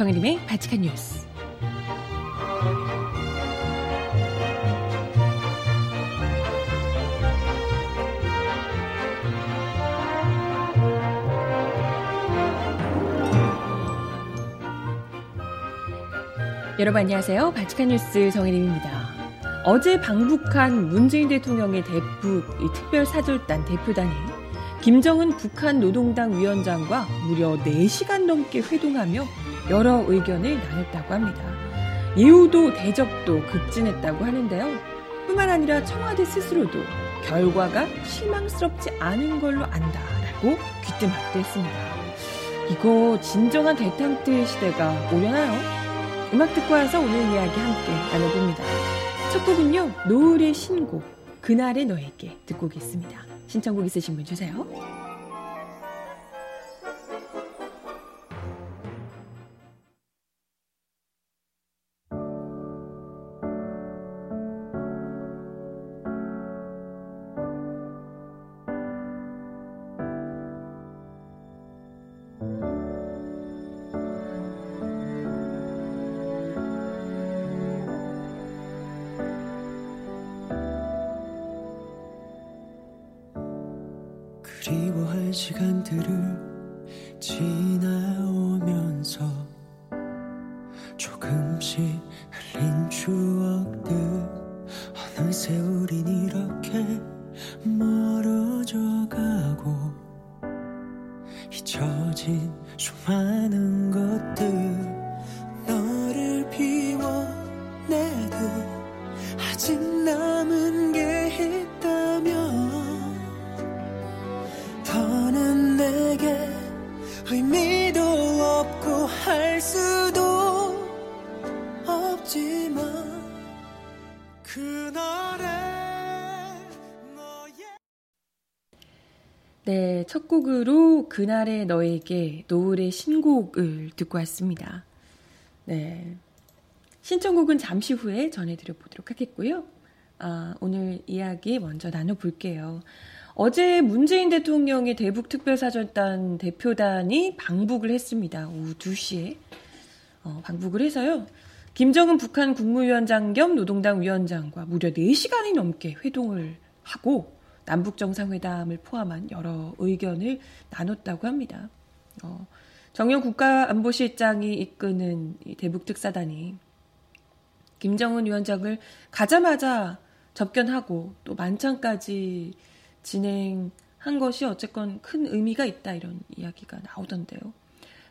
정혜림의 바칙한 뉴스. 여러분 안녕하세요. 바칙한 뉴스 정혜림입니다. 어제 방북한 문재인 대통령의 대북 특별 사절단 대표단이 김정은 북한 노동당 위원장과 무려 4시간 넘게 회동하며 여러 의견을 나눴다고 합니다. 이후도 대적도 급진했다고 하는데요. 뿐만 아니라 청와대 스스로도 결과가 실망스럽지 않은 걸로 안다라고 귀뜸하기도 했습니다. 이거 진정한 대탕트 시대가 오려나요? 음악 듣고 와서 오늘 이야기 함께 나눠봅니다. 첫 곡은요, 노을의 신곡, 그날의 너에게 듣고 오겠습니다. 신청곡 있으신 분 주세요. 수도 없지만 그날의 너의 네, 첫 곡으로 그날의 너에게 노을의 신곡을 듣고 왔습니다. 네. 신청곡은 잠시 후에 전해드려 보도록 하겠고요. 아, 오늘 이야기 먼저 나눠볼게요. 어제 문재인 대통령의 대북 특별사절단 대표단이 방북을 했습니다. 오후 2시에. 어, 방북을 해서요. 김정은 북한 국무위원장 겸 노동당 위원장과 무려 4시간이 넘게 회동을 하고 남북 정상회담을 포함한 여러 의견을 나눴다고 합니다. 어, 정영 국가안보실장이 이끄는 대북 특사단이 김정은 위원장을 가자마자 접견하고 또 만찬까지 진행한 것이 어쨌건 큰 의미가 있다 이런 이야기가 나오던데요.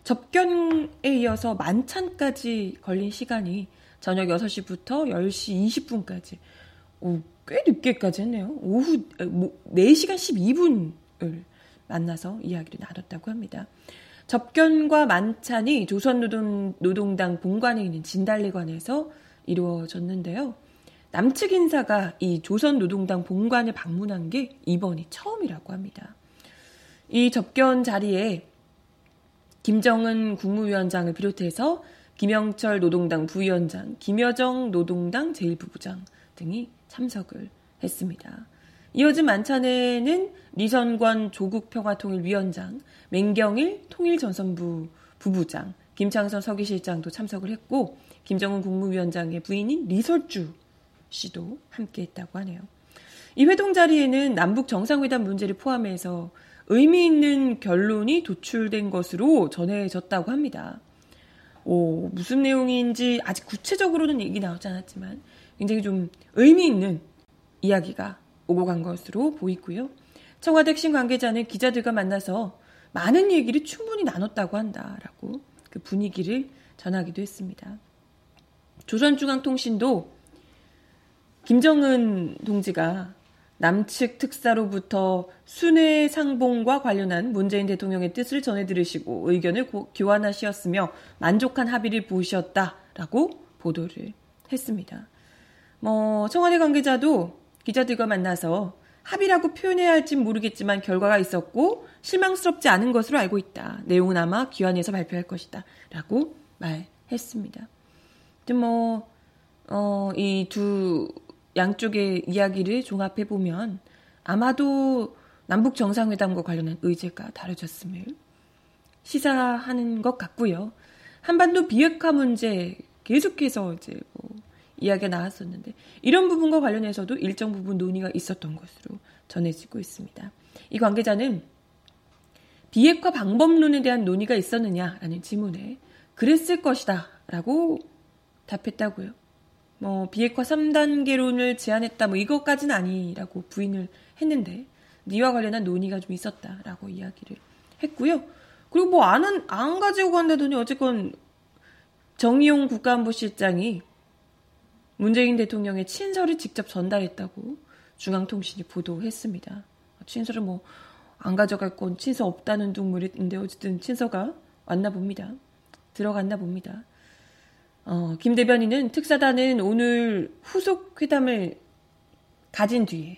접견에 이어서 만찬까지 걸린 시간이 저녁 6시부터 10시 20분까지 오, 꽤 늦게까지 했네요. 오후 4시간 12분을 만나서 이야기를 나눴다고 합니다. 접견과 만찬이 조선노동당 본관에 있는 진달래관에서 이루어졌는데요. 남측 인사가 이 조선노동당 본관을 방문한 게 이번이 처음이라고 합니다. 이 접견 자리에 김정은 국무위원장을 비롯해서 김영철 노동당 부위원장, 김여정 노동당 제1부부장 등이 참석을 했습니다. 이어진 만찬에는 리선권 조국평화통일위원장, 맹경일 통일전선부 부부장, 김창선 서기실장도 참석을 했고 김정은 국무위원장의 부인인 리설주 씨도 함께 했다고 하네요. 이 회동 자리에는 남북 정상회담 문제를 포함해서 의미 있는 결론이 도출된 것으로 전해졌다고 합니다. 오, 무슨 내용인지 아직 구체적으로는 얘기 나오지 않았지만 굉장히 좀 의미 있는 이야기가 오고 간 것으로 보이고요. 청와대 핵심 관계자는 기자들과 만나서 많은 얘기를 충분히 나눴다고 한다라고 그 분위기를 전하기도 했습니다. 조선중앙통신도 김정은 동지가 남측 특사로부터 순회 상봉과 관련한 문재인 대통령의 뜻을 전해 들으시고 의견을 고, 교환하시었으며 만족한 합의를 보셨다라고 보도를 했습니다. 뭐 청와대 관계자도 기자들과 만나서 합의라고 표현해야 할진 모르겠지만 결과가 있었고 실망스럽지 않은 것으로 알고 있다. 내용은 아마 귀환해서 발표할 것이다. 라고 말했습니다. 뭐, 어, 이두 양쪽의 이야기를 종합해 보면 아마도 남북 정상회담과 관련한 의제가 다뤄졌음을 시사하는 것 같고요. 한반도 비핵화 문제 계속해서 이제 뭐 이야기가 나왔었는데 이런 부분과 관련해서도 일정 부분 논의가 있었던 것으로 전해지고 있습니다. 이 관계자는 비핵화 방법론에 대한 논의가 있었느냐라는 질문에 그랬을 것이다 라고 답했다고요. 뭐 비핵화 3단계론을 제안했다 뭐 이것까지는 아니라고 부인을 했는데 이와 관련한 논의가 좀 있었다라고 이야기를 했고요. 그리고 뭐 안은 안 가지고 간다더니 어쨌건 정의용 국가안보실장이 문재인 대통령의 친서를 직접 전달했다고 중앙통신이 보도했습니다. 친서를 뭐 안 가져갈 건 친서 없다는 둥물인데 어쨌든 친서가 왔나 봅니다. 들어갔나 봅니다. 어, 김 대변인은 특사단은 오늘 후속 회담을 가진 뒤에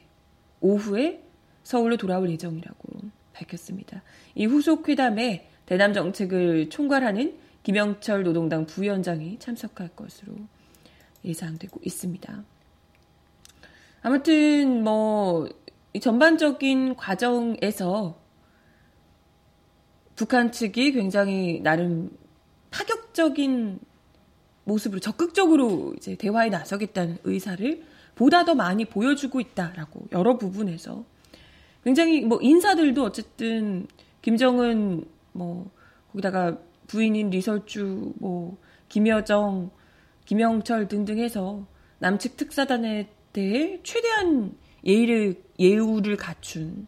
오후에 서울로 돌아올 예정이라고 밝혔습니다. 이 후속 회담에 대남 정책을 총괄하는 김영철 노동당 부위원장이 참석할 것으로 예상되고 있습니다. 아무튼 뭐 전반적인 과정에서 북한 측이 굉장히 나름 파격적인 모습으로 적극적으로 이제 대화에 나서겠다는 의사를 보다 더 많이 보여주고 있다라고 여러 부분에서 굉장히 뭐 인사들도 어쨌든 김정은 뭐 거기다가 부인인 리설주 뭐 김여정 김영철 등등 해서 남측 특사단에 대해 최대한 예의를 예우를 갖춘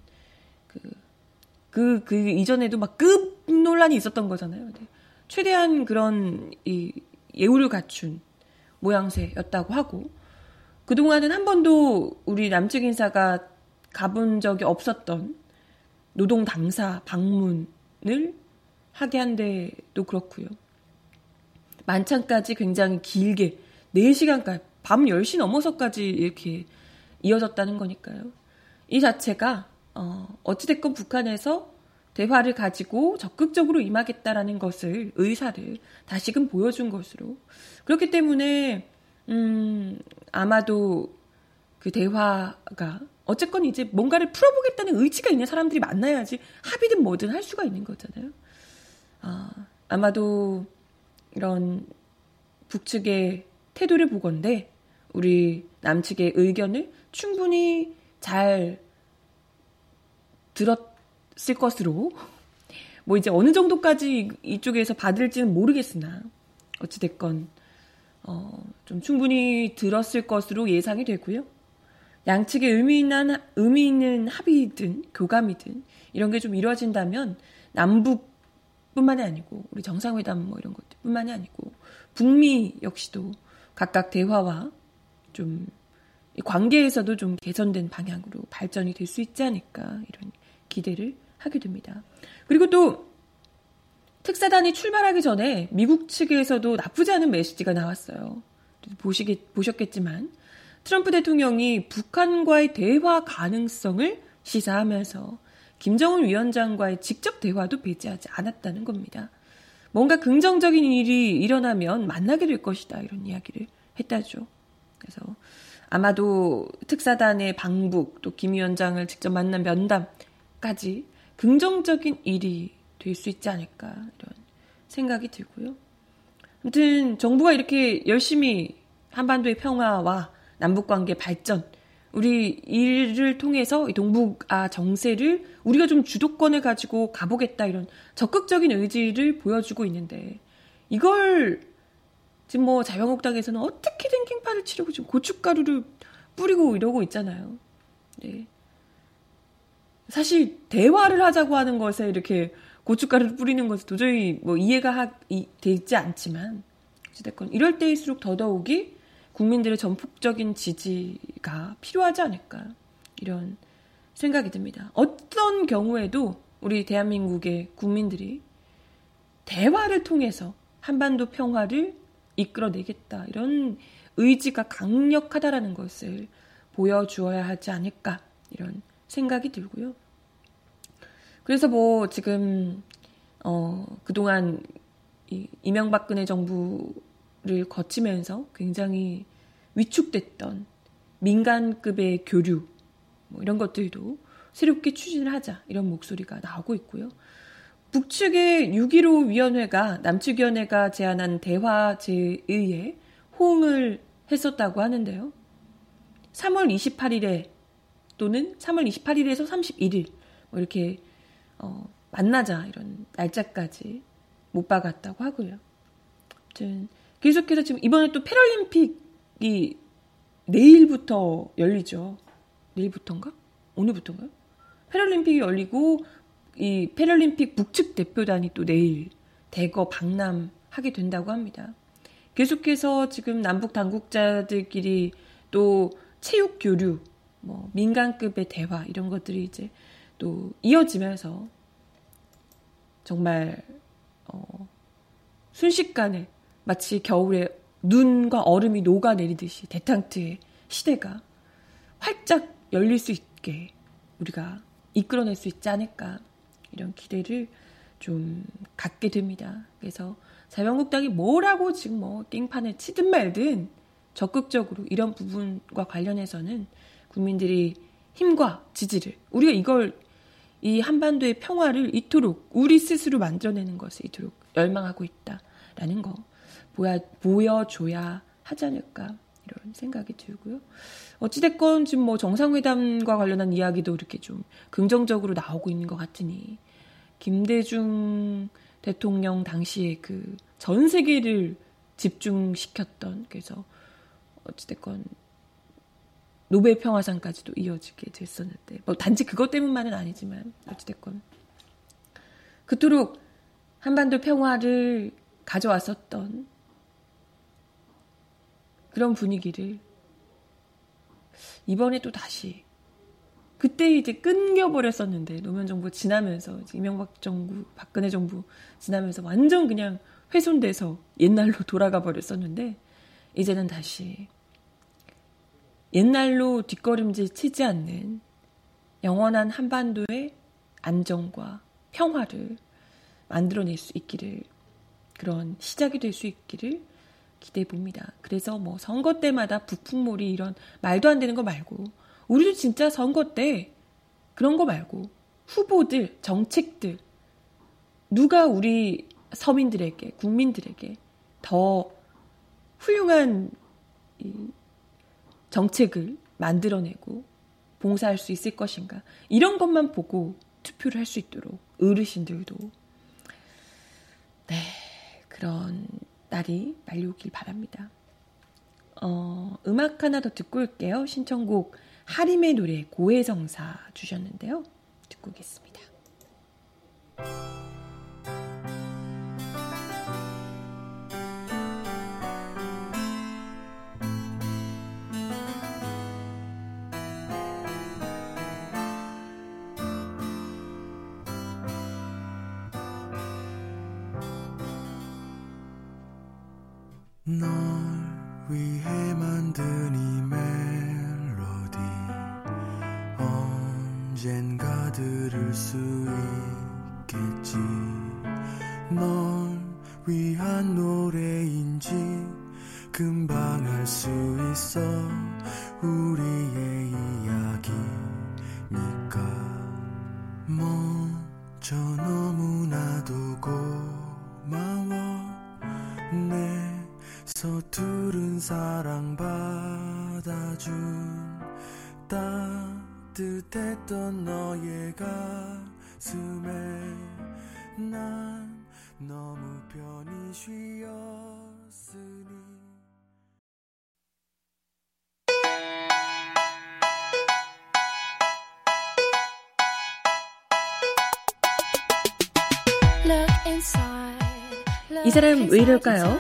그 그, 그 이전에도 막 급 논란이 있었던 거잖아요. 네. 최대한 그런 이 예우를 갖춘 모양새였다고 하고 그동안은 한 번도 우리 남측 인사가 가본 적이 없었던 노동 당사 방문을 하게 한 데도 그렇고요. 만찬까지 굉장히 길게 4시간까지 밤 10시 넘어서까지 이렇게 이어졌다는 거니까요. 이 자체가 어, 어찌됐건 북한에서 대화를 가지고 적극적으로 임하겠다라는 것을 의사를 다시금 보여준 것으로 그렇기 때문에 음, 아마도 그 대화가 어쨌건 이제 뭔가를 풀어보겠다는 의지가 있는 사람들이 만나야지 합의든 뭐든 할 수가 있는 거잖아요. 아, 아마도 이런 북측의 태도를 보건데 우리 남측의 의견을 충분히 잘 들었 을 것으로 뭐 이제 어느 정도까지 이쪽에서 받을지는 모르겠으나 어찌됐건 어, 좀 충분히 들었을 것으로 예상이 되고요. 양측의 의미 있는, 의미 있는 합의든 교감이든 이런 게 좀 이루어진다면 남북뿐만이 아니고 우리 정상회담 뭐 이런 것뿐만이 아니고 북미 역시도 각각 대화와 좀 관계에서도 좀 개선된 방향으로 발전이 될 수 있지 않을까 이런 기대를 하게 됩니다. 그리고 또 특사단이 출발하기 전에 미국 측에서도 나쁘지 않은 메시지가 나왔어요. 보시겠, 보셨겠지만 트럼프 대통령이 북한과의 대화 가능성을 시사하면서 김정은 위원장과의 직접 대화도 배제하지 않았다는 겁니다. 뭔가 긍정적인 일이 일어나면 만나게 될 것이다. 이런 이야기를 했다죠. 그래서 아마도 특사단의 방북, 또 김 위원장을 직접 만난 면담까지 긍정적인 일이 될 수 있지 않을까. 이런 생각이 들고요. 아무튼 정부가 이렇게 열심히 한반도의 평화와 남북관계 발전, 우리 일을 통해서 동북아 정세를 우리가 좀 주도권을 가지고 가보겠다 이런 적극적인 의지를 보여주고 있는데 이걸 지금 뭐 자유한국당에서는 어떻게든 킹판을 치려고 지금 고춧가루를 뿌리고 이러고 있잖아요. 네. 사실 대화를 하자고 하는 것에 이렇게 고춧가루를 뿌리는 것은 도저히 뭐 이해가 하, 이, 되지 않지만 어쨌든 이럴 때일수록 더더욱이 국민들의 전폭적인 지지가 필요하지 않을까 이런 생각이 듭니다. 어떤 경우에도 우리 대한민국의 국민들이 대화를 통해서 한반도 평화를 이끌어내겠다 이런 의지가 강력하다라는 것을 보여주어야 하지 않을까 이런 생각이 들고요. 그래서 뭐 지금 어 그동안 이 이명박근혜 정부 를 거치면서 굉장히 위축됐던 민간급의 교류 뭐 이런 것들도 새롭게 추진을 하자 이런 목소리가 나오고 있고요. 북측의 6.15 위원회가 남측 위원회가 제안한 대화제에 의해 호응을 했었다고 하는데요. 3월 28일에 또는 3월 28일에서 31일 뭐 이렇게 어, 만나자 이런 날짜까지 못 박았다고 하고요. 아무튼 계속해서 지금 이번에 또 패럴림픽이 내일부터 열리죠. 내일부터인가? 오늘부터인가요? 패럴림픽이 열리고 이 패럴림픽 북측 대표단이 또 내일 대거 방남하게 된다고 합니다. 계속해서 지금 남북 당국자들끼리 또 체육 교류, 뭐 민간급의 대화 이런 것들이 이제 또 이어지면서 정말 어, 순식간에 마치 겨울에 눈과 얼음이 녹아내리듯이 대탕트의 시대가 활짝 열릴 수 있게 우리가 이끌어낼 수 있지 않을까 이런 기대를 좀 갖게 됩니다. 그래서 자유한국당이 뭐라고 지금 뭐 깽판을 치든 말든 적극적으로 이런 부분과 관련해서는 국민들이 힘과 지지를 우리가 이걸 이 한반도의 평화를 이토록 우리 스스로 만들어내는 것을 이토록 열망하고 있다라는 거 보여, 보여줘야 하지 않을까 이런 생각이 들고요. 어찌됐건 지금 뭐 정상회담과 관련한 이야기도 이렇게 좀 긍정적으로 나오고 있는 것 같으니 김대중 대통령 당시에 그 전 세계를 집중시켰던 그래서 어찌됐건 노벨 평화상까지도 이어지게 됐었는데 뭐 단지 그것 때문만은 아니지만 어찌됐건. 그토록 한반도 평화를 가져왔었던 그런 분위기를 이번에 또 다시 그때 이제 끊겨버렸었는데 노무현 정부 지나면서 이명박 정부, 박근혜 정부 지나면서 완전 그냥 훼손돼서 옛날로 돌아가 버렸었는데 이제는 다시 옛날로 뒷걸음질 치지 않는 영원한 한반도의 안정과 평화를 만들어낼 수 있기를 그런 시작이 될 수 있기를 기대해 봅니다. 그래서 뭐 선거 때마다 북풍몰이 이런 말도 안 되는 거 말고 우리도 진짜 선거 때 그런 거 말고 후보들, 정책들 누가 우리 서민들에게, 국민들에게 더 훌륭한 정책을 만들어내고 봉사할 수 있을 것인가. 이런 것만 보고 투표를 할 수 있도록 어르신들도 네, 그런 날이 빨리 오길 바랍니다. 어, 음악 하나 더 듣고 올게요. 신청곡 하림의 노래 고해성사 주셨는데요. 듣고 오겠습니다. 널 위한 노래인지 금방 알 수 있어 우리의 이야기니까. 먼저 너무나도 고마워. 내 서투른 사랑 받아준 따뜻했던 너의 가슴에 난 너무 편히 쉬었으니. 이 사람 왜 이럴까요?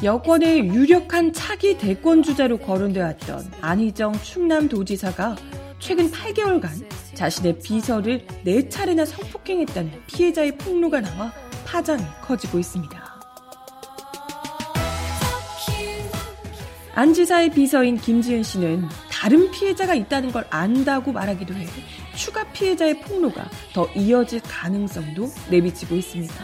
여권의 유력한 차기 대권 주자로 거론돼 왔던 안희정 충남도지사가 최근 8개월간 자신의 비서를 4차례나 성폭행했다는 피해자의 폭로가 나와 파장이 커지고 있습니다. 안 지사의 비서인 김지은 씨는 다른 피해자가 있다는 걸 안다고 말하기도 해 추가 피해자의 폭로가 더 이어질 가능성도 내비치고 있습니다.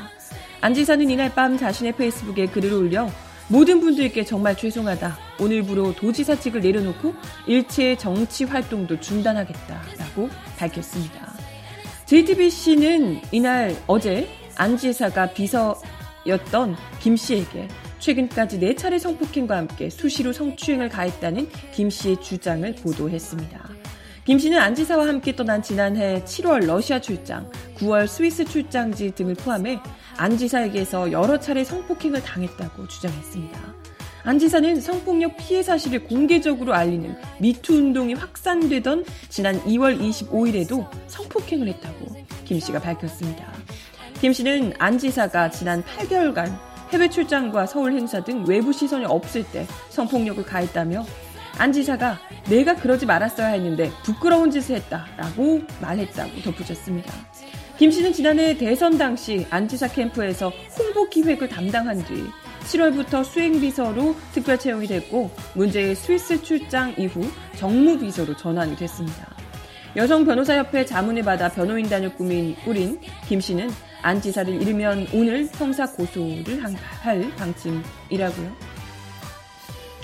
안 지사는 이날 밤 자신의 페이스북에 글을 올려 모든 분들께 정말 죄송하다. 오늘부로 도지사직을 내려놓고 일체 정치 활동도 중단하겠다라고 밝혔습니다. JTBC는 이날 어제 안 지사가 비서였던 김 씨에게 최근까지 네 차례 성폭행과 함께 수시로 성추행을 가했다는 김 씨의 주장을 보도했습니다. 김 씨는 안 지사와 함께 떠난 지난해 7월 러시아 출장, 9월 스위스 출장지 등을 포함해 안 지사에게서 여러 차례 성폭행을 당했다고 주장했습니다. 안 지사는 성폭력 피해 사실을 공개적으로 알리는 미투 운동이 확산되던 지난 2월 25일에도 성폭행을 했다고 김 씨가 밝혔습니다. 김 씨는 안 지사가 지난 8개월간 해외 출장과 서울 행사 등 외부 시선이 없을 때 성폭력을 가했다며 안 지사가 내가 그러지 말았어야 했는데 부끄러운 짓을 했다라고 말했다고 덧붙였습니다. 김 씨는 지난해 대선 당시 안 지사 캠프에서 홍보 기획을 담당한 뒤 7월부터 수행비서로 특별 채용이 됐고 문제의 스위스 출장 이후 정무비서로 전환이 됐습니다. 여성 변호사협회 자문을 받아 변호인단을 꾸민 꾸린 김 씨는 안 지사를 잃으면 오늘 형사 고소를 할 방침이라고요.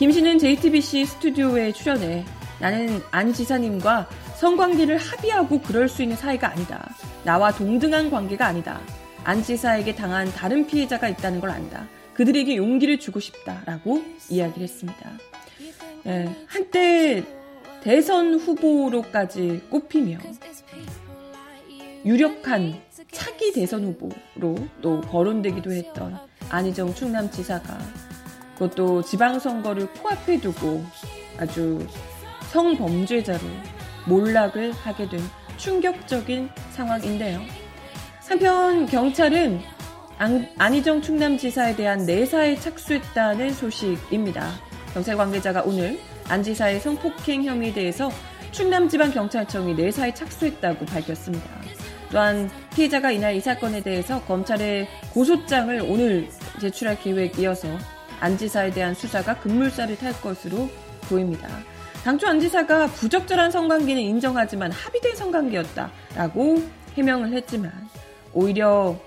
김 씨는 JTBC 스튜디오에 출연해 나는 안 지사님과 성관계를 합의하고 그럴 수 있는 사이가 아니다. 나와 동등한 관계가 아니다. 안 지사에게 당한 다른 피해자가 있다는 걸 안다. 그들에게 용기를 주고 싶다라고 이야기를 했습니다. 네, 한때 대선 후보로까지 꼽히며 유력한 차기 대선 후보로 또 거론되기도 했던 안희정 충남지사가 그것도 지방선거를 코앞에 두고 아주 성범죄자로 몰락을 하게 된 충격적인 상황인데요. 한편 경찰은 안, 희정 충남지사에 대한 내사에 착수했다는 소식입니다. 경찰 관계자가 오늘 안 지사의 성폭행 혐의에 대해서 충남지방경찰청이 내사에 착수했다고 밝혔습니다. 또한 피해자가 이날 이 사건에 대해서 검찰에 고소장을 오늘 제출할 계획이어서 안 지사에 대한 수사가 급물살을 탈 것으로 보입니다. 당초 안 지사가 부적절한 성관계는 인정하지만 합의된 성관계였다라고 해명을 했지만 오히려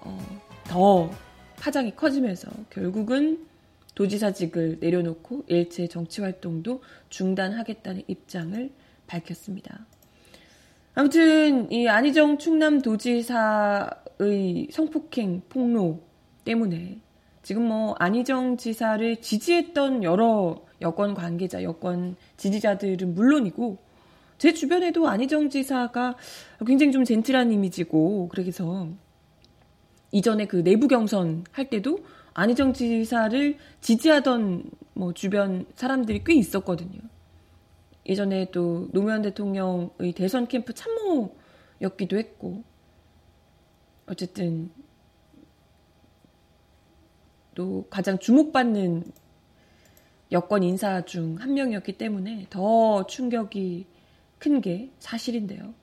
어, 더 파장이 커지면서 결국은 도지사직을 내려놓고 일체 정치 활동도 중단하겠다는 입장을 밝혔습니다. 아무튼 이 안희정 충남 도지사의 성폭행 폭로 때문에 지금 뭐 안희정 지사를 지지했던 여러 여권 관계자, 여권 지지자들은 물론이고 제 주변에도 안희정 지사가 굉장히 좀 젠틀한 이미지고 그래서 이전에 그 내부 경선 할 때도 안희정 지사를 지지하던 뭐 주변 사람들이 꽤 있었거든요. 예전에 또 노무현 대통령의 대선 캠프 참모였기도 했고 어쨌든 또 가장 주목받는 여권 인사 중 한 명이었기 때문에 더 충격이 큰 게 사실인데요.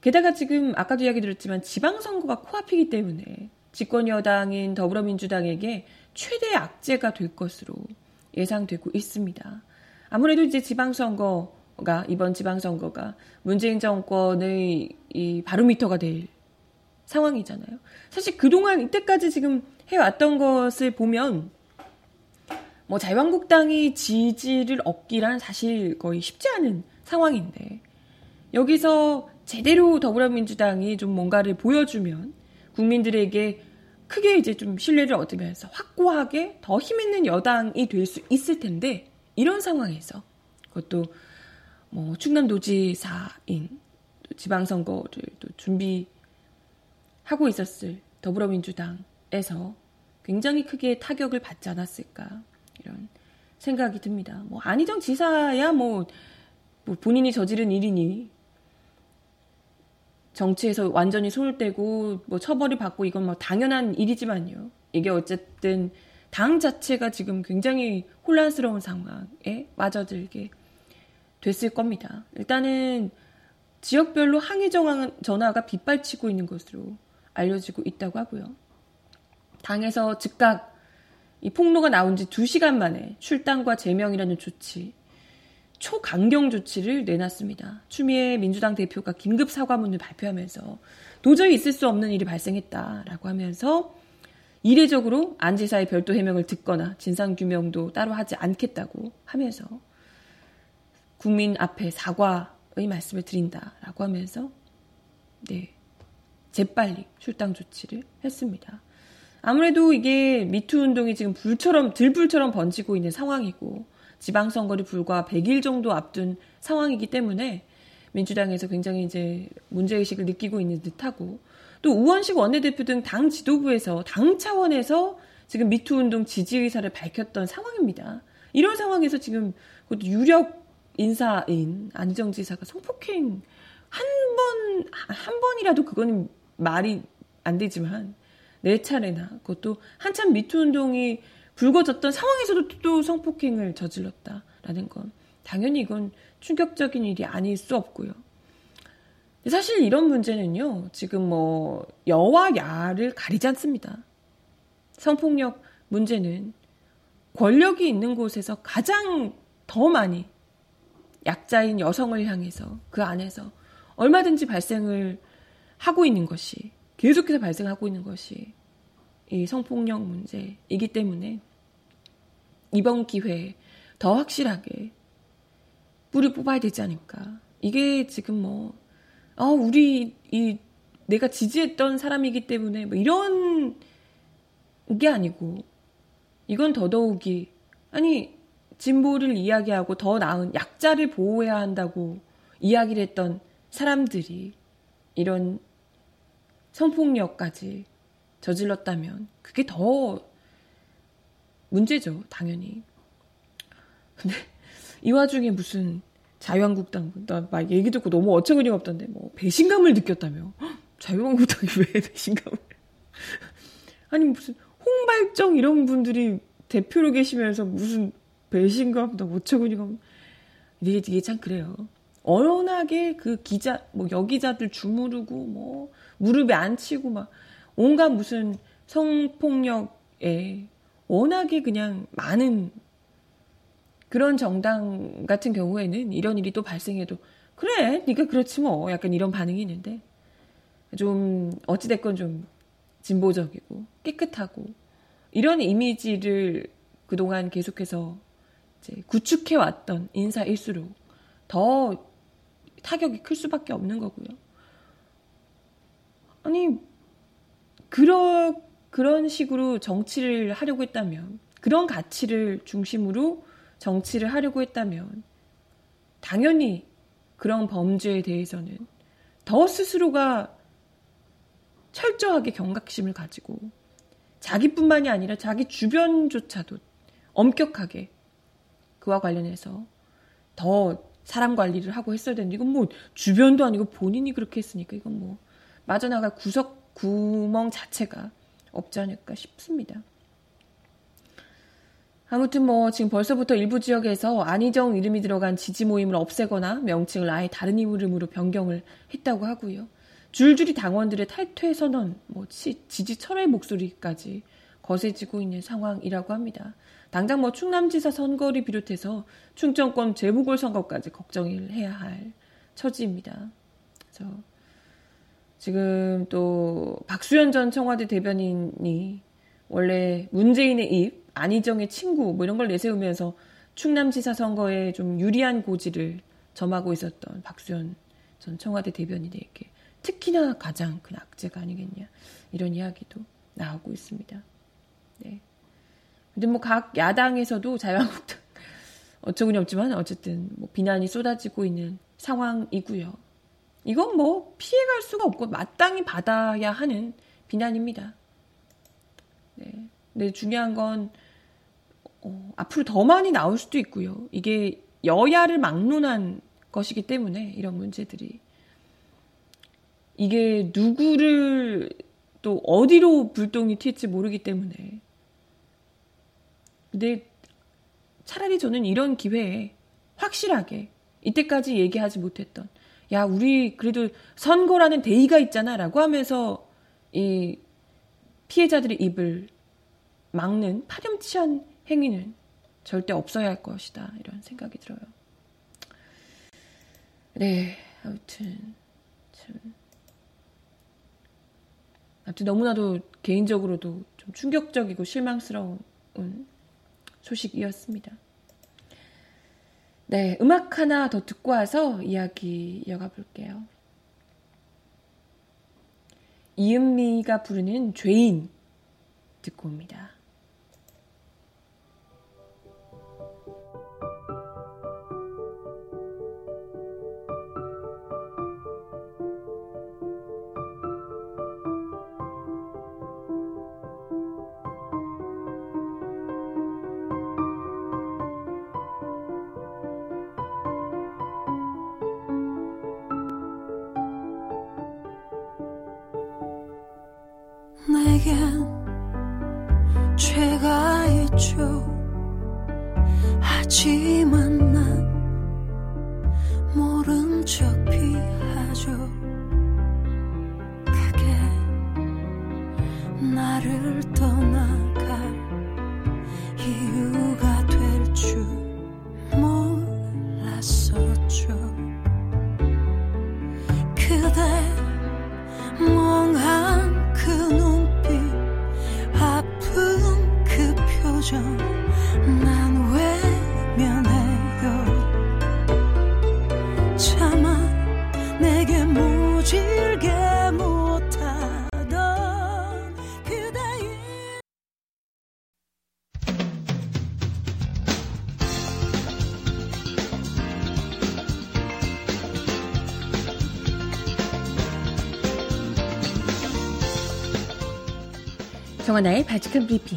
게다가 지금 아까도 이야기 드렸지만 지방선거가 코앞이기 때문에 집권 여당인 더불어민주당에게 최대 악재가 될 것으로 예상되고 있습니다. 아무래도 이제 지방선거가 이번 지방선거가 문재인 정권의 이 바로미터가 될 상황이잖아요. 사실 그동안 이때까지 지금 해왔던 것을 보면 뭐 자유한국당이 지지를 얻기란 사실 거의 쉽지 않은 상황인데 여기서 제대로 더불어민주당이 좀 뭔가를 보여주면 국민들에게 크게 이제 좀 신뢰를 얻으면서 확고하게 더 힘있는 여당이 될 수 있을 텐데 이런 상황에서 그것도 뭐 충남도지사인 지방선거를 또 준비 하고 있었을 더불어민주당에서 굉장히 크게 타격을 받지 않았을까 이런 생각이 듭니다. 뭐 안희정 지사야 뭐, 뭐 본인이 저지른 일이니 정치에서 완전히 손을 떼고 뭐 처벌을 받고 이건 뭐 당연한 일이지만요. 이게 어쨌든 당 자체가 지금 굉장히 혼란스러운 상황에 빠져들게 됐을 겁니다. 일단은 지역별로 항의 전화가 빗발치고 있는 것으로 알려지고 있다고 하고요. 당에서 즉각 이 폭로가 나온 지 2시간 만에 출당과 제명이라는 조치, 초강경 조치를 내놨습니다. 추미애 민주당 대표가 긴급 사과문을 발표하면서 도저히 있을 수 없는 일이 발생했다라고 하면서 이례적으로 안 지사의 별도 해명을 듣거나 진상규명도 따로 하지 않겠다고 하면서 국민 앞에 사과의 말씀을 드린다라고 하면서 네 재빨리 출당 조치를 했습니다. 아무래도 이게 미투 운동이 지금 불처럼 들불처럼 번지고 있는 상황이고 지방선거를 불과 100일 정도 앞둔 상황이기 때문에 민주당에서 굉장히 이제 문제의식을 느끼고 있는 듯하고 또 우원식 원내대표 등 당 지도부에서 당 차원에서 지금 미투 운동 지지 의사를 밝혔던 상황입니다. 이런 상황에서 지금 유력 인사인 안희정 지사가 성폭행 한 번, 한 번이라도 그거는 말이 안 되지만 네 차례나 그것도 한참 미투 운동이 불거졌던 상황에서도 또 성폭행을 저질렀다라는 건 당연히 이건 충격적인 일이 아닐 수 없고요. 사실 이런 문제는요, 지금 뭐, 여와 야를 가리지 않습니다. 성폭력 문제는 권력이 있는 곳에서 가장 더 많이 약자인 여성을 향해서 그 안에서 얼마든지 발생을 하고 있는 것이, 계속해서 발생하고 있는 것이 이 성폭력 문제이기 때문에 이번 기회에 더 확실하게 뿌리 뽑아야 되지 않을까. 이게 지금 뭐, 어, 우리, 이, 내가 지지했던 사람이기 때문에 뭐 이런 게 아니고, 이건 더더욱이, 아니, 진보를 이야기하고 더 나은 약자를 보호해야 한다고 이야기를 했던 사람들이 이런 성폭력까지 저질렀다면 그게 더 문제죠, 당연히. 근데 이 와중에 무슨 자유한국당 나 막 얘기 듣고 너무 어처구니가 없던데 뭐 배신감을 느꼈다며. 자유한국당이 왜 배신감을? 아니 무슨 홍발정 이런 분들이 대표로 계시면서 무슨 배신감 나 어처구니가 이게 이게 참 그래요 워낙에 그 기자 뭐 여기자들 주무르고 뭐 무릎에 앉히고 막 온갖 무슨 성폭력에 워낙에 그냥 많은 그런 정당 같은 경우에는 이런 일이 또 발생해도 그래 네가 그렇지 뭐. 약간 이런 반응이 있는데 좀 어찌됐건 좀 진보적이고 깨끗하고 이런 이미지를 그동안 계속해서 이제 구축해 왔던 인사일수록 더 타격이 클 수밖에 없는 거고요. 아니 그런 그런 식으로 정치를 하려고 했다면 그런 가치를 중심으로 정치를 하려고 했다면 당연히 그런 범죄에 대해서는 더 스스로가 철저하게 경각심을 가지고 자기뿐만이 아니라 자기 주변조차도 엄격하게 그와 관련해서 더 사람 관리를 하고 했어야 되는데 이건 뭐 주변도 아니고 본인이 그렇게 했으니까 이건 뭐 빠져나갈 구석 구멍 자체가 없지 않을까 싶습니다. 아무튼 뭐 지금 벌써부터 일부 지역에서 안희정 이름이 들어간 지지 모임을 없애거나 명칭을 아예 다른 이름으로 변경을 했다고 하고요. 줄줄이 당원들의 탈퇴 선언, 뭐 지지 철회 목소리까지 거세지고 있는 상황이라고 합니다. 당장 뭐 충남지사 선거를 비롯해서 충청권 재보궐선거까지 걱정을 해야 할 처지입니다. 그래서 지금 또 박수현 전 청와대 대변인이 원래 문재인의 입, 안희정의 친구 뭐 이런 걸 내세우면서 충남지사 선거에 좀 유리한 고지를 점하고 있었던 박수현 전 청와대 대변인에게 특히나 가장 큰 악재가 아니겠냐 이런 이야기도 나오고 있습니다. 네. 근데 뭐 각 야당에서도 자유한국당 어처구니 없지만 어쨌든 뭐 비난이 쏟아지고 있는 상황이고요. 이건 뭐 피해갈 수가 없고 마땅히 받아야 하는 비난입니다. 네. 근데 중요한 건 어, 앞으로 더 많이 나올 수도 있고요. 이게 여야를 막론한 것이기 때문에 이런 문제들이 이게 누구를 또 어디로 불똥이 튈지 모르기 때문에 근데 차라리 저는 이런 기회에 확실하게 이때까지 얘기하지 못했던 야 우리 그래도 선거라는 대의가 있잖아라고 하면서 이 피해자들의 입을 막는 파렴치한 행위는 절대 없어야 할 것이다. 이런 생각이 들어요. 네, 아무튼 참 아무튼 너무나도 개인적으로도 좀좀 충격적이고 실망스러운 소식이었습니다. 네, 음악 하나 더 듣고 와서 이야기 이어가 볼게요. 이은미가 부르는 죄인 듣고 옵니다. 정하나의 바칙한 브리핑.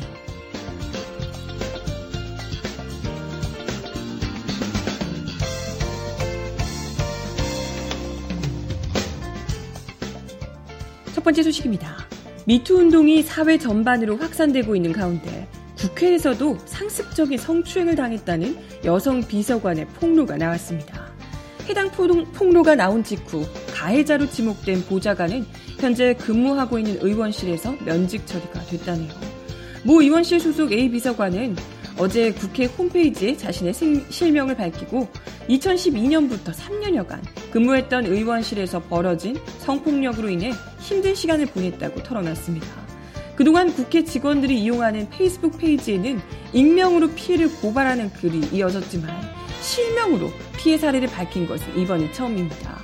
첫 번째 소식입니다. 미투 운동이 사회 전반으로 확산되고 있는 가운데 국회에서도 상습적인 성추행을 당했다는 여성 비서관의 폭로가 나왔습니다. 해당 폭로가 나온 직후 가해자로 지목된 보좌관은 현재 근무하고 있는 의원실에서 면직 처리가 됐다네요. 모 의원실 소속 A 비서관은 어제 국회 홈페이지에 자신의 생- 실명을 밝히고 2012년부터 3년여간 근무했던 의원실에서 벌어진 성폭력으로 인해 힘든 시간을 보냈다고 털어놨습니다. 그동안 국회 직원들이 이용하는 페이스북 페이지에는 익명으로 피해를 고발하는 글이 이어졌지만 실명으로 피해 사례를 밝힌 것은 이번이 처음입니다.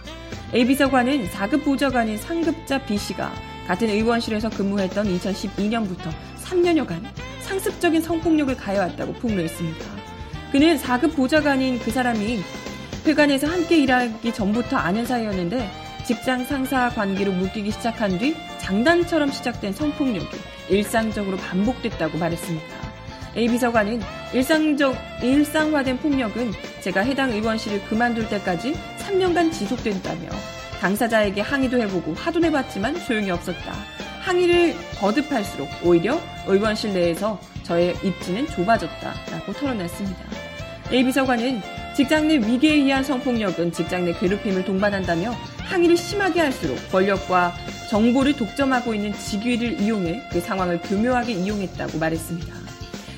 A 비서관은 4급 보좌관인 상급자 B씨가 같은 의원실에서 근무했던 2012년부터 3년여간 상습적인 성폭력을 가해왔다고 폭로했습니다. 그는 4급 보좌관인 그 사람이 회관에서 함께 일하기 전부터 아는 사이였는데 직장 상사 관계로 묶이기 시작한 뒤 장난처럼 시작된 성폭력이 일상적으로 반복됐다고 말했습니다. A 비서관은 일상적, 일상화된 폭력은 제가 해당 의원실을 그만둘 때까지 3년간 지속된다며 당사자에게 항의도 해보고 화도 내봤지만 소용이 없었다. 항의를 거듭할수록 오히려 의원실 내에서 저의 입지는 좁아졌다라고 털어냈습니다. A 비서관은 직장 내 위계에 의한 성폭력은 직장 내 괴롭힘을 동반한다며 항의를 심하게 할수록 권력과 정보를 독점하고 있는 직위를 이용해 그 상황을 교묘하게 이용했다고 말했습니다.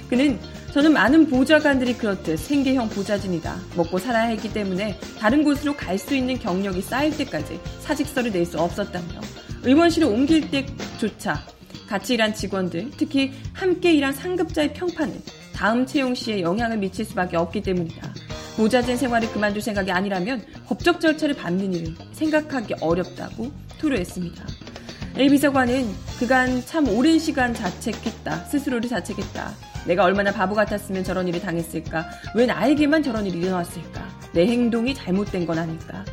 그는 저는 많은 보좌관들이 그렇듯 생계형 보좌진이다. 먹고 살아야 했기 때문에 다른 곳으로 갈 수 있는 경력이 쌓일 때까지 사직서를 낼 수 없었다며 의원실을 옮길 때조차 같이 일한 직원들, 특히 함께 일한 상급자의 평판은 다음 채용 시에 영향을 미칠 수밖에 없기 때문이다. 보좌진 생활을 그만둘 생각이 아니라면 법적 절차를 밟는 일은 생각하기 어렵다고 토로했습니다. A 비서관은 그간 참 오랜 시간 자책했다. 스스로를 자책했다. 내가 얼마나 바보 같았으면 저런 일이 당했을까? 왜 나에게만 저런 일이 일어났을까? 내 행동이 잘못된 건 아닐까?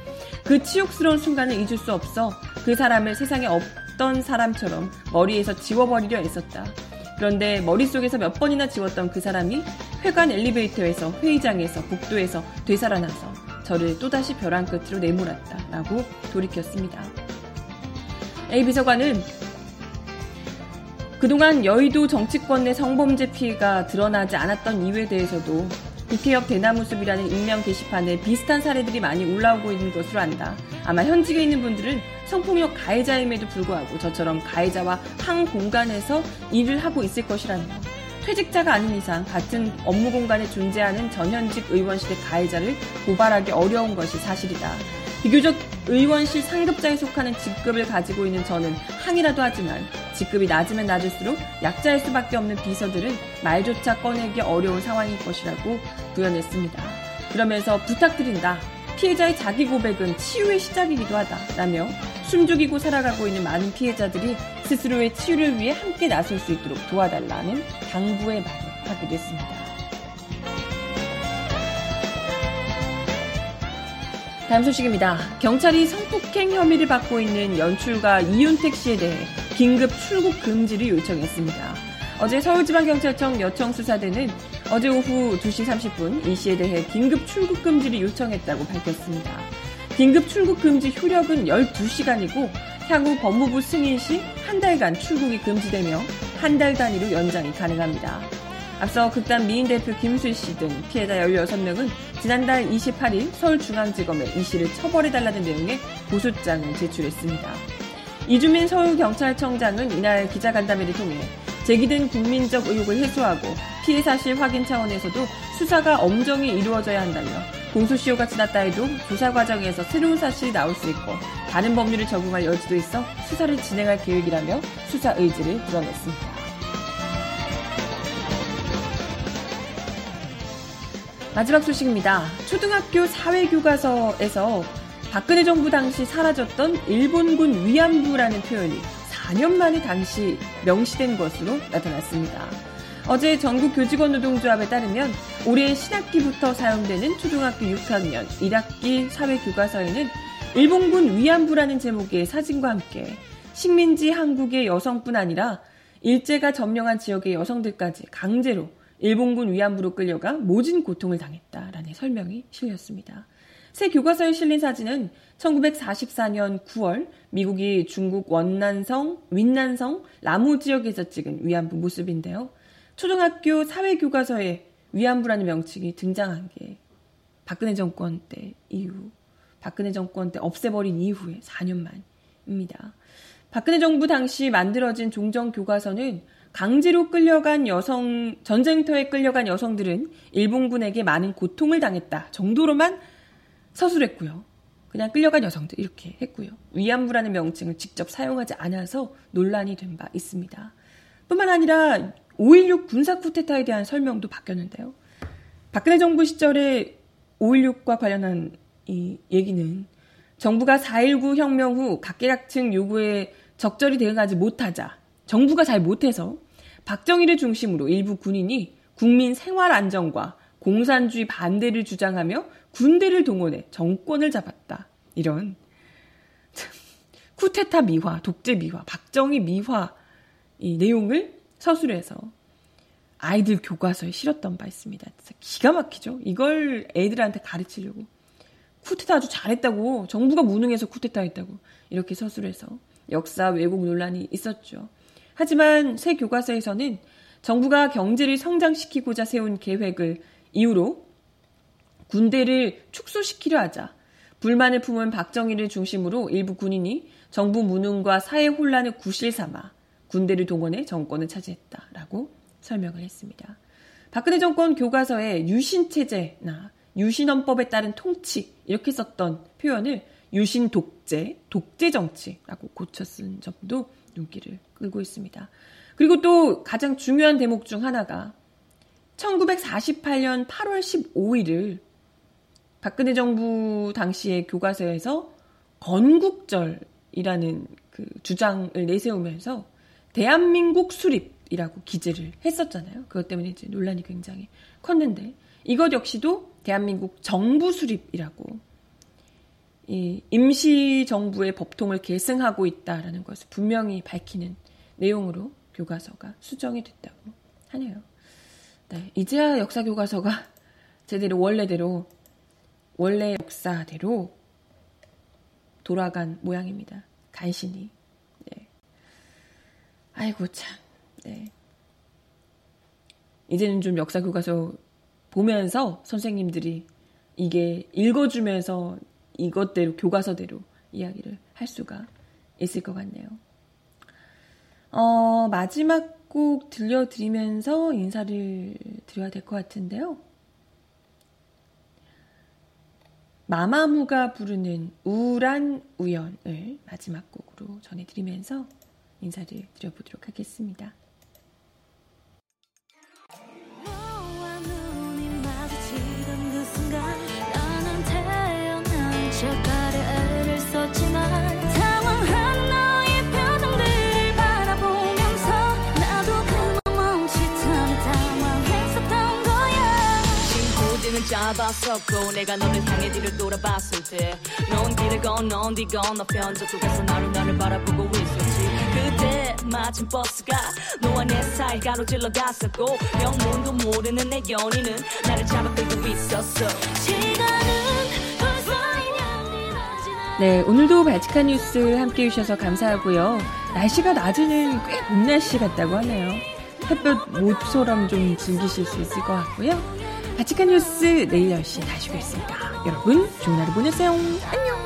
그 치욕스러운 순간을 잊을 수 없어 그 사람을 세상에 없던 사람처럼 머리에서 지워버리려 애썼다. 그런데 머릿속에서 몇 번이나 지웠던 그 사람이 회관 엘리베이터에서 회의장에서 복도에서 되살아나서 저를 또다시 벼랑 끝으로 내몰았다. 라고 돌이켰습니다. A 비서관은 그동안 여의도 정치권 내 성범죄 피해가 드러나지 않았던 이유에 대해서도 국회옆 대나무숲이라는 익명 게시판에 비슷한 사례들이 많이 올라오고 있는 것으로 안다. 아마 현직에 있는 분들은 성폭력 가해자임에도 불구하고 저처럼 가해자와 한 공간에서 일을 하고 있을 것이라며 퇴직자가 아닌 이상 같은 업무 공간에 존재하는 전현직 의원실의 가해자를 고발하기 어려운 것이 사실이다. 비교적 의원실 상급자에 속하는 직급을 가지고 있는 저는 항의라도 하지만 직급이 낮으면 낮을수록 약자일 수밖에 없는 비서들은 말조차 꺼내기 어려운 상황일 것이라고 구현했습니다. 그러면서 부탁드린다. 피해자의 자기 고백은 치유의 시작이기도 하다. 라며 숨죽이고 살아가고 있는 많은 피해자들이 스스로의 치유를 위해 함께 나설 수 있도록 도와달라는 당부의 말을 하기도 했습니다. 다음 소식입니다. 경찰이 성폭행 혐의를 받고 있는 연출가 이윤택 씨에 대해 긴급 출국 금지를 요청했습니다. 어제 서울지방경찰청 여청수사대는 어제 오후 2시 30분 이 씨에 대해 긴급 출국 금지를 요청했다고 밝혔습니다. 긴급 출국 금지 효력은 12시간이고 향후 법무부 승인 시 한 달간 출국이 금지되며 한 달 단위로 연장이 가능합니다. 앞서 극단 미인 대표 김수희 씨 등 피해자 16명은 지난달 28일 서울중앙지검에 이 씨를 처벌해달라는 내용의 고소장을 제출했습니다. 이주민 서울경찰청장은 이날 기자간담회를 통해 제기된 국민적 의혹을 해소하고 피해 사실 확인 차원에서도 수사가 엄정히 이루어져야 한다며 공소시효가 지났다 해도 조사 과정에서 새로운 사실이 나올 수 있고 다른 법률을 적용할 여지도 있어 수사를 진행할 계획이라며 수사 의지를 드러냈습니다. 마지막 소식입니다. 초등학교 사회교과서에서 박근혜 정부 당시 사라졌던 일본군 위안부라는 표현이 4년 만에 당시 명시된 것으로 나타났습니다. 어제 전국 교직원 노동조합에 따르면 올해 신학기부터 사용되는 초등학교 6학년 1학기 사회교과서에는 일본군 위안부라는 제목의 사진과 함께 식민지 한국의 여성뿐 아니라 일제가 점령한 지역의 여성들까지 강제로 일본군 위안부로 끌려가 모진 고통을 당했다라는 설명이 실렸습니다. 새 교과서에 실린 사진은 1944년 9월 미국이 중국 원난성, 윈난성, 라무 지역에서 찍은 위안부 모습인데요. 초등학교 사회교과서에 위안부라는 명칭이 등장한 게 박근혜 정권 때 이후, 박근혜 정권 때 없애버린 이후에 4년 만입니다. 박근혜 정부 당시 만들어진 종정교과서는 강제로 끌려간 여성, 전쟁터에 끌려간 여성들은 일본군에게 많은 고통을 당했다 정도로만 서술했고요. 그냥 끌려간 여성들 이렇게 했고요. 위안부라는 명칭을 직접 사용하지 않아서 논란이 된 바 있습니다. 뿐만 아니라 5.16 군사 쿠데타에 대한 설명도 바뀌었는데요. 박근혜 정부 시절에 5.16과 관련한 이 얘기는 정부가 4.19 혁명 후 각계각층 요구에 적절히 대응하지 못하자 정부가 잘 못해서 박정희를 중심으로 일부 군인이 국민 생활 안정과 공산주의 반대를 주장하며 군대를 동원해 정권을 잡았다. 이런 쿠테타 미화, 독재 미화, 박정희 미화 이 내용을 서술해서 아이들 교과서에 실었던 바 있습니다. 진짜 기가 막히죠. 이걸 애들한테 가르치려고 쿠테타 아주 잘했다고 정부가 무능해서 쿠테타 했다고 이렇게 서술해서 역사 왜곡 논란이 있었죠. 하지만 새 교과서에서는 정부가 경제를 성장시키고자 세운 계획을 이유로 군대를 축소시키려 하자 불만을 품은 박정희를 중심으로 일부 군인이 정부 무능과 사회 혼란을 구실 삼아 군대를 동원해 정권을 차지했다라고 설명을 했습니다. 박근혜 정권 교과서에 유신체제나 유신헌법에 따른 통치 이렇게 썼던 표현을 유신 독재, 독재 정치라고 고쳐 쓴 점도 눈길을 끌고 있습니다. 그리고 또 가장 중요한 대목 중 하나가 1948년 8월 15일을 박근혜 정부 당시의 교과서에서 건국절이라는 그 주장을 내세우면서 대한민국 수립이라고 기재를 했었잖아요. 그것 때문에 이제 논란이 굉장히 컸는데 이것 역시도 대한민국 정부 수립이라고 이 임시 정부의 법통을 계승하고 있다라는 것을 분명히 밝히는 내용으로 교과서가 수정이 됐다고 하네요. 네, 이제야 역사 교과서가 제대로 원래대로 원래 역사대로 돌아간 모양입니다. 간신히. 네. 아이고 참. 네. 이제는 좀 역사 교과서 보면서 선생님들이 이게 읽어주면서 이것대로 교과서대로 이야기를 할 수가 있을 것 같네요. 어, 마지막 곡 들려드리면서 인사를 드려야 될 것 같은데요. 마마무가 부르는 우울한 우연을 마지막 곡으로 전해드리면서 인사를 드려보도록 하겠습니다. 잡았었고 내가 너를 향해 뒤를 돌아봤을 때넌 길을 건넌 뒤 건너편 저쪽에서 나를 나를 바라보고 있었지 그때 마침 버스가 너와 내 사이 가로질러 갔었고 영문도 모르는 내 연인은 나를 잡아 끌고 있었어 시간은 벌써 2년이나 지나 네, 오늘도 바치칸 뉴스 함께 해주셔서 감사하고요. 날씨가 낮에는 꽤 봄 날씨 같다고 하네요. 햇볕 모처럼 좀 즐기실 수 있을 것 같고요. 바치칸 뉴스 내일 10시에 다시 뵙겠습니다. 여러분 좋은 하루 보내세요. 안녕.